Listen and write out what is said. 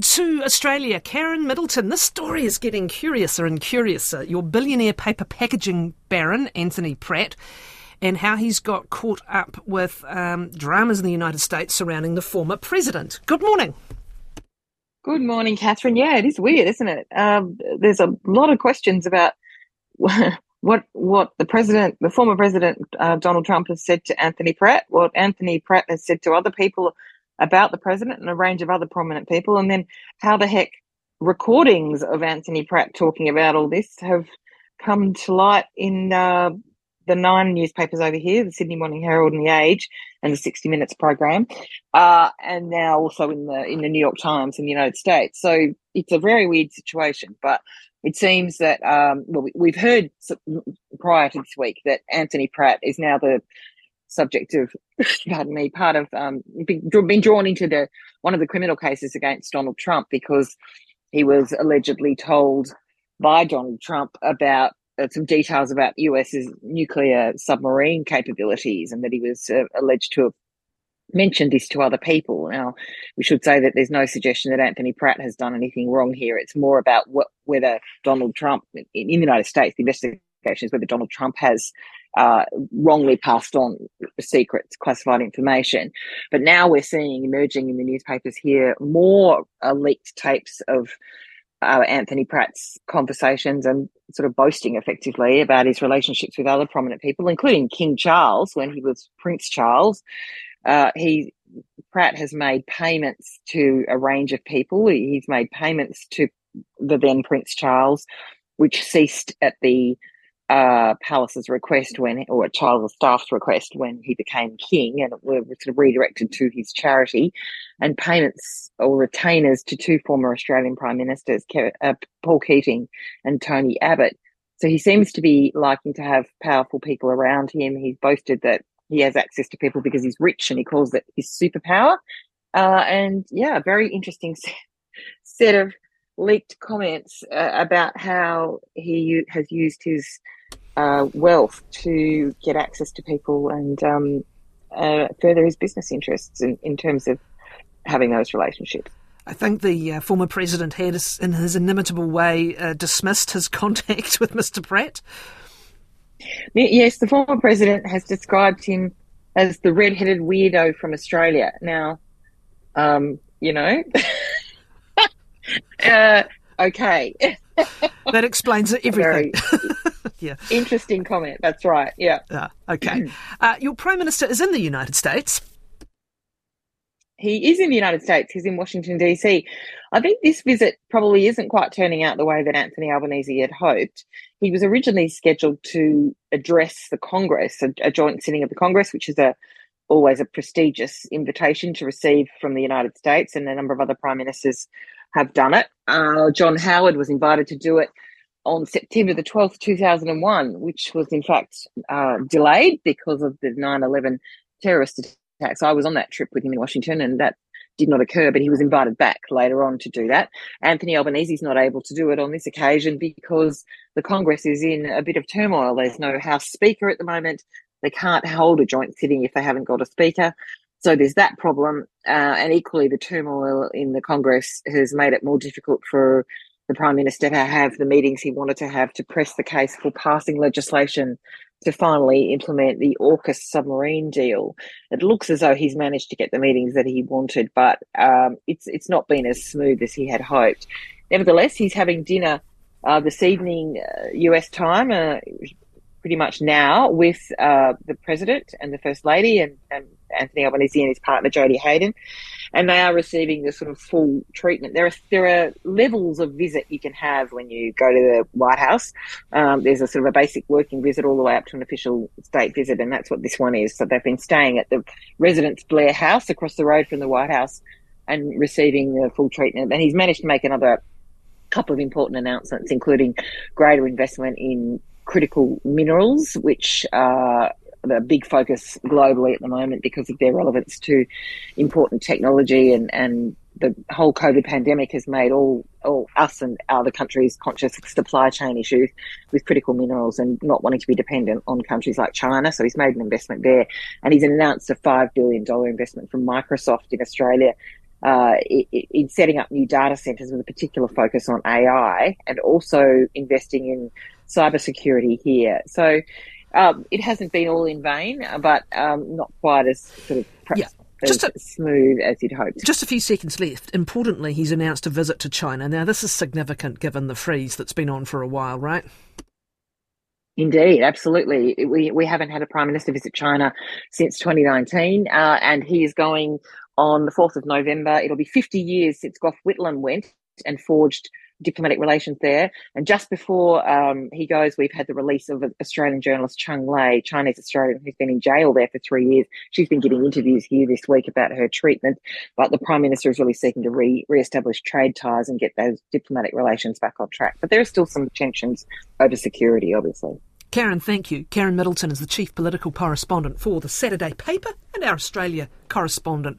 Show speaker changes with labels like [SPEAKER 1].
[SPEAKER 1] To Australia, Karen Middleton. This story is getting curiouser and curiouser. Your billionaire paper packaging baron, Anthony Pratt, and how he's got caught up with um, dramas in the United States surrounding the former president. Good morning.
[SPEAKER 2] Good morning, Kathryn. Yeah, it is weird, isn't it? Um, there's a lot of questions about what what the president, the former president uh, Donald Trump, has said to Anthony Pratt, what Anthony Pratt has said to other people about the president and a range of other prominent people, and then how the heck recordings of Anthony Pratt talking about all this have come to light in uh, the nine newspapers over here, the Sydney Morning Herald and the Age, and the 60 Minutes program, uh, and now also in the in the New York Times in the United States. So it's a very weird situation, but it seems that um, well, we've heard prior to this week that Anthony Pratt is now the subject of, pardon me, part of um, been drawn into the one of the criminal cases against Donald Trump because he was allegedly told by Donald Trump about uh, some details about US's nuclear submarine capabilities and that he was uh, alleged to have mentioned this to other people. Now, we should say that there's no suggestion that Anthony Pratt has done anything wrong here. It's more about what, whether Donald Trump in, in the United States, the investigation is whether Donald Trump has uh, wrongly passed on secrets, classified information. But now we're seeing emerging in the newspapers here more uh, leaked tapes of uh, Anthony Pratt's conversations and sort of boasting effectively about his relationships with other prominent people, including King Charles when he was Prince Charles. Uh, he Pratt has made payments to a range of people. He's made payments to the then Prince Charles, which ceased at the uh, Palace's request when, or child of staff's request when he became king, and were sort of redirected to his charity, and payments or retainers to two former Australian prime ministers, uh, Paul Keating and Tony Abbott. So he seems to be liking to have powerful people around him. He's boasted that he has access to people because he's rich, and he calls it his superpower. Uh, and yeah, very interesting set of leaked comments uh, about how he has used his uh, wealth to get access to people and um, uh, further his business interests in, in terms of having those relationships.
[SPEAKER 1] I think the uh, former president had, in his inimitable way, uh, dismissed his contact with Mr. Pratt.
[SPEAKER 2] Yes, the former president has described him as the red-headed weirdo from Australia. Now, um, you know, uh, okay.
[SPEAKER 1] that explains everything.
[SPEAKER 2] yeah. Interesting comment. That's right. Yeah.
[SPEAKER 1] Uh, okay. Uh, your Prime Minister is in the United States.
[SPEAKER 2] He is in the United States. He's in Washington, D.C. I think this visit probably isn't quite turning out the way that Anthony Albanese had hoped. He was originally scheduled to address the Congress, a, a joint sitting of the Congress, which is a always a prestigious invitation to receive from the United States, and a number of other prime ministers have done it. Uh, John Howard was invited to do it on September the 12th, 2001, which was in fact uh, delayed because of the 9 11 terrorist attacks. I was on that trip with him in Washington and that did not occur, but he was invited back later on to do that. Anthony Albanese is not able to do it on this occasion because the Congress is in a bit of turmoil. There's no House Speaker at the moment. They can't hold a joint sitting if they haven't got a Speaker. So there's that problem. Uh, and equally, the turmoil in the Congress has made it more difficult for the Prime Minister to have the meetings he wanted to have to press the case for passing legislation to finally implement the AUKUS submarine deal. It looks as though he's managed to get the meetings that he wanted, but um, it's it's not been as smooth as he had hoped. Nevertheless, he's having dinner uh, this evening, uh, US time, uh, pretty much now, with uh, the President and the First Lady and, and Anthony Albanese and his partner Jodie Haydon and they are receiving the sort of full treatment. There are there are levels of visit you can have when you go to the White House. Um, there's a sort of a basic working visit all the way up to an official state visit, and that's what this one is. So they've been staying at the Residence Blair House across the road from the White House and receiving the full treatment. And he's managed to make another couple of important announcements, including greater investment in critical minerals, which are a big focus globally at the moment because of their relevance to important technology and, and the whole COVID pandemic has made all, all us and other countries conscious of supply chain issues with critical minerals and not wanting to be dependent on countries like China. So he's made an investment there and he's announced a $5 billion investment from Microsoft in Australia uh, in setting up new data centers with a particular focus on AI and also investing in cybersecurity here. So um, it hasn't been all in vain, but um, not quite as sort of yeah. Just a, smooth as you'd hoped.
[SPEAKER 1] Just a few seconds left. Importantly, he's announced a visit to China. Now, this is significant given the freeze that's been on for a while, right?
[SPEAKER 2] Indeed, absolutely. We we haven't had a prime minister visit China since 2019, uh, and he is going on the 4th of November. It'll be 50 years since Gough Whitlam went and forged diplomatic relations there. And just before um, he goes, we've had the release of Australian journalist Cheng Lei, Chinese Australian, who's been in jail there for three years. She's been giving interviews here this week about her treatment. But the Prime Minister is really seeking to re establish trade ties and get those diplomatic relations back on track. But there are still some tensions over security, obviously.
[SPEAKER 1] Karen, thank you. Karen Middleton is the chief political correspondent for the Saturday paper and our Australia correspondent.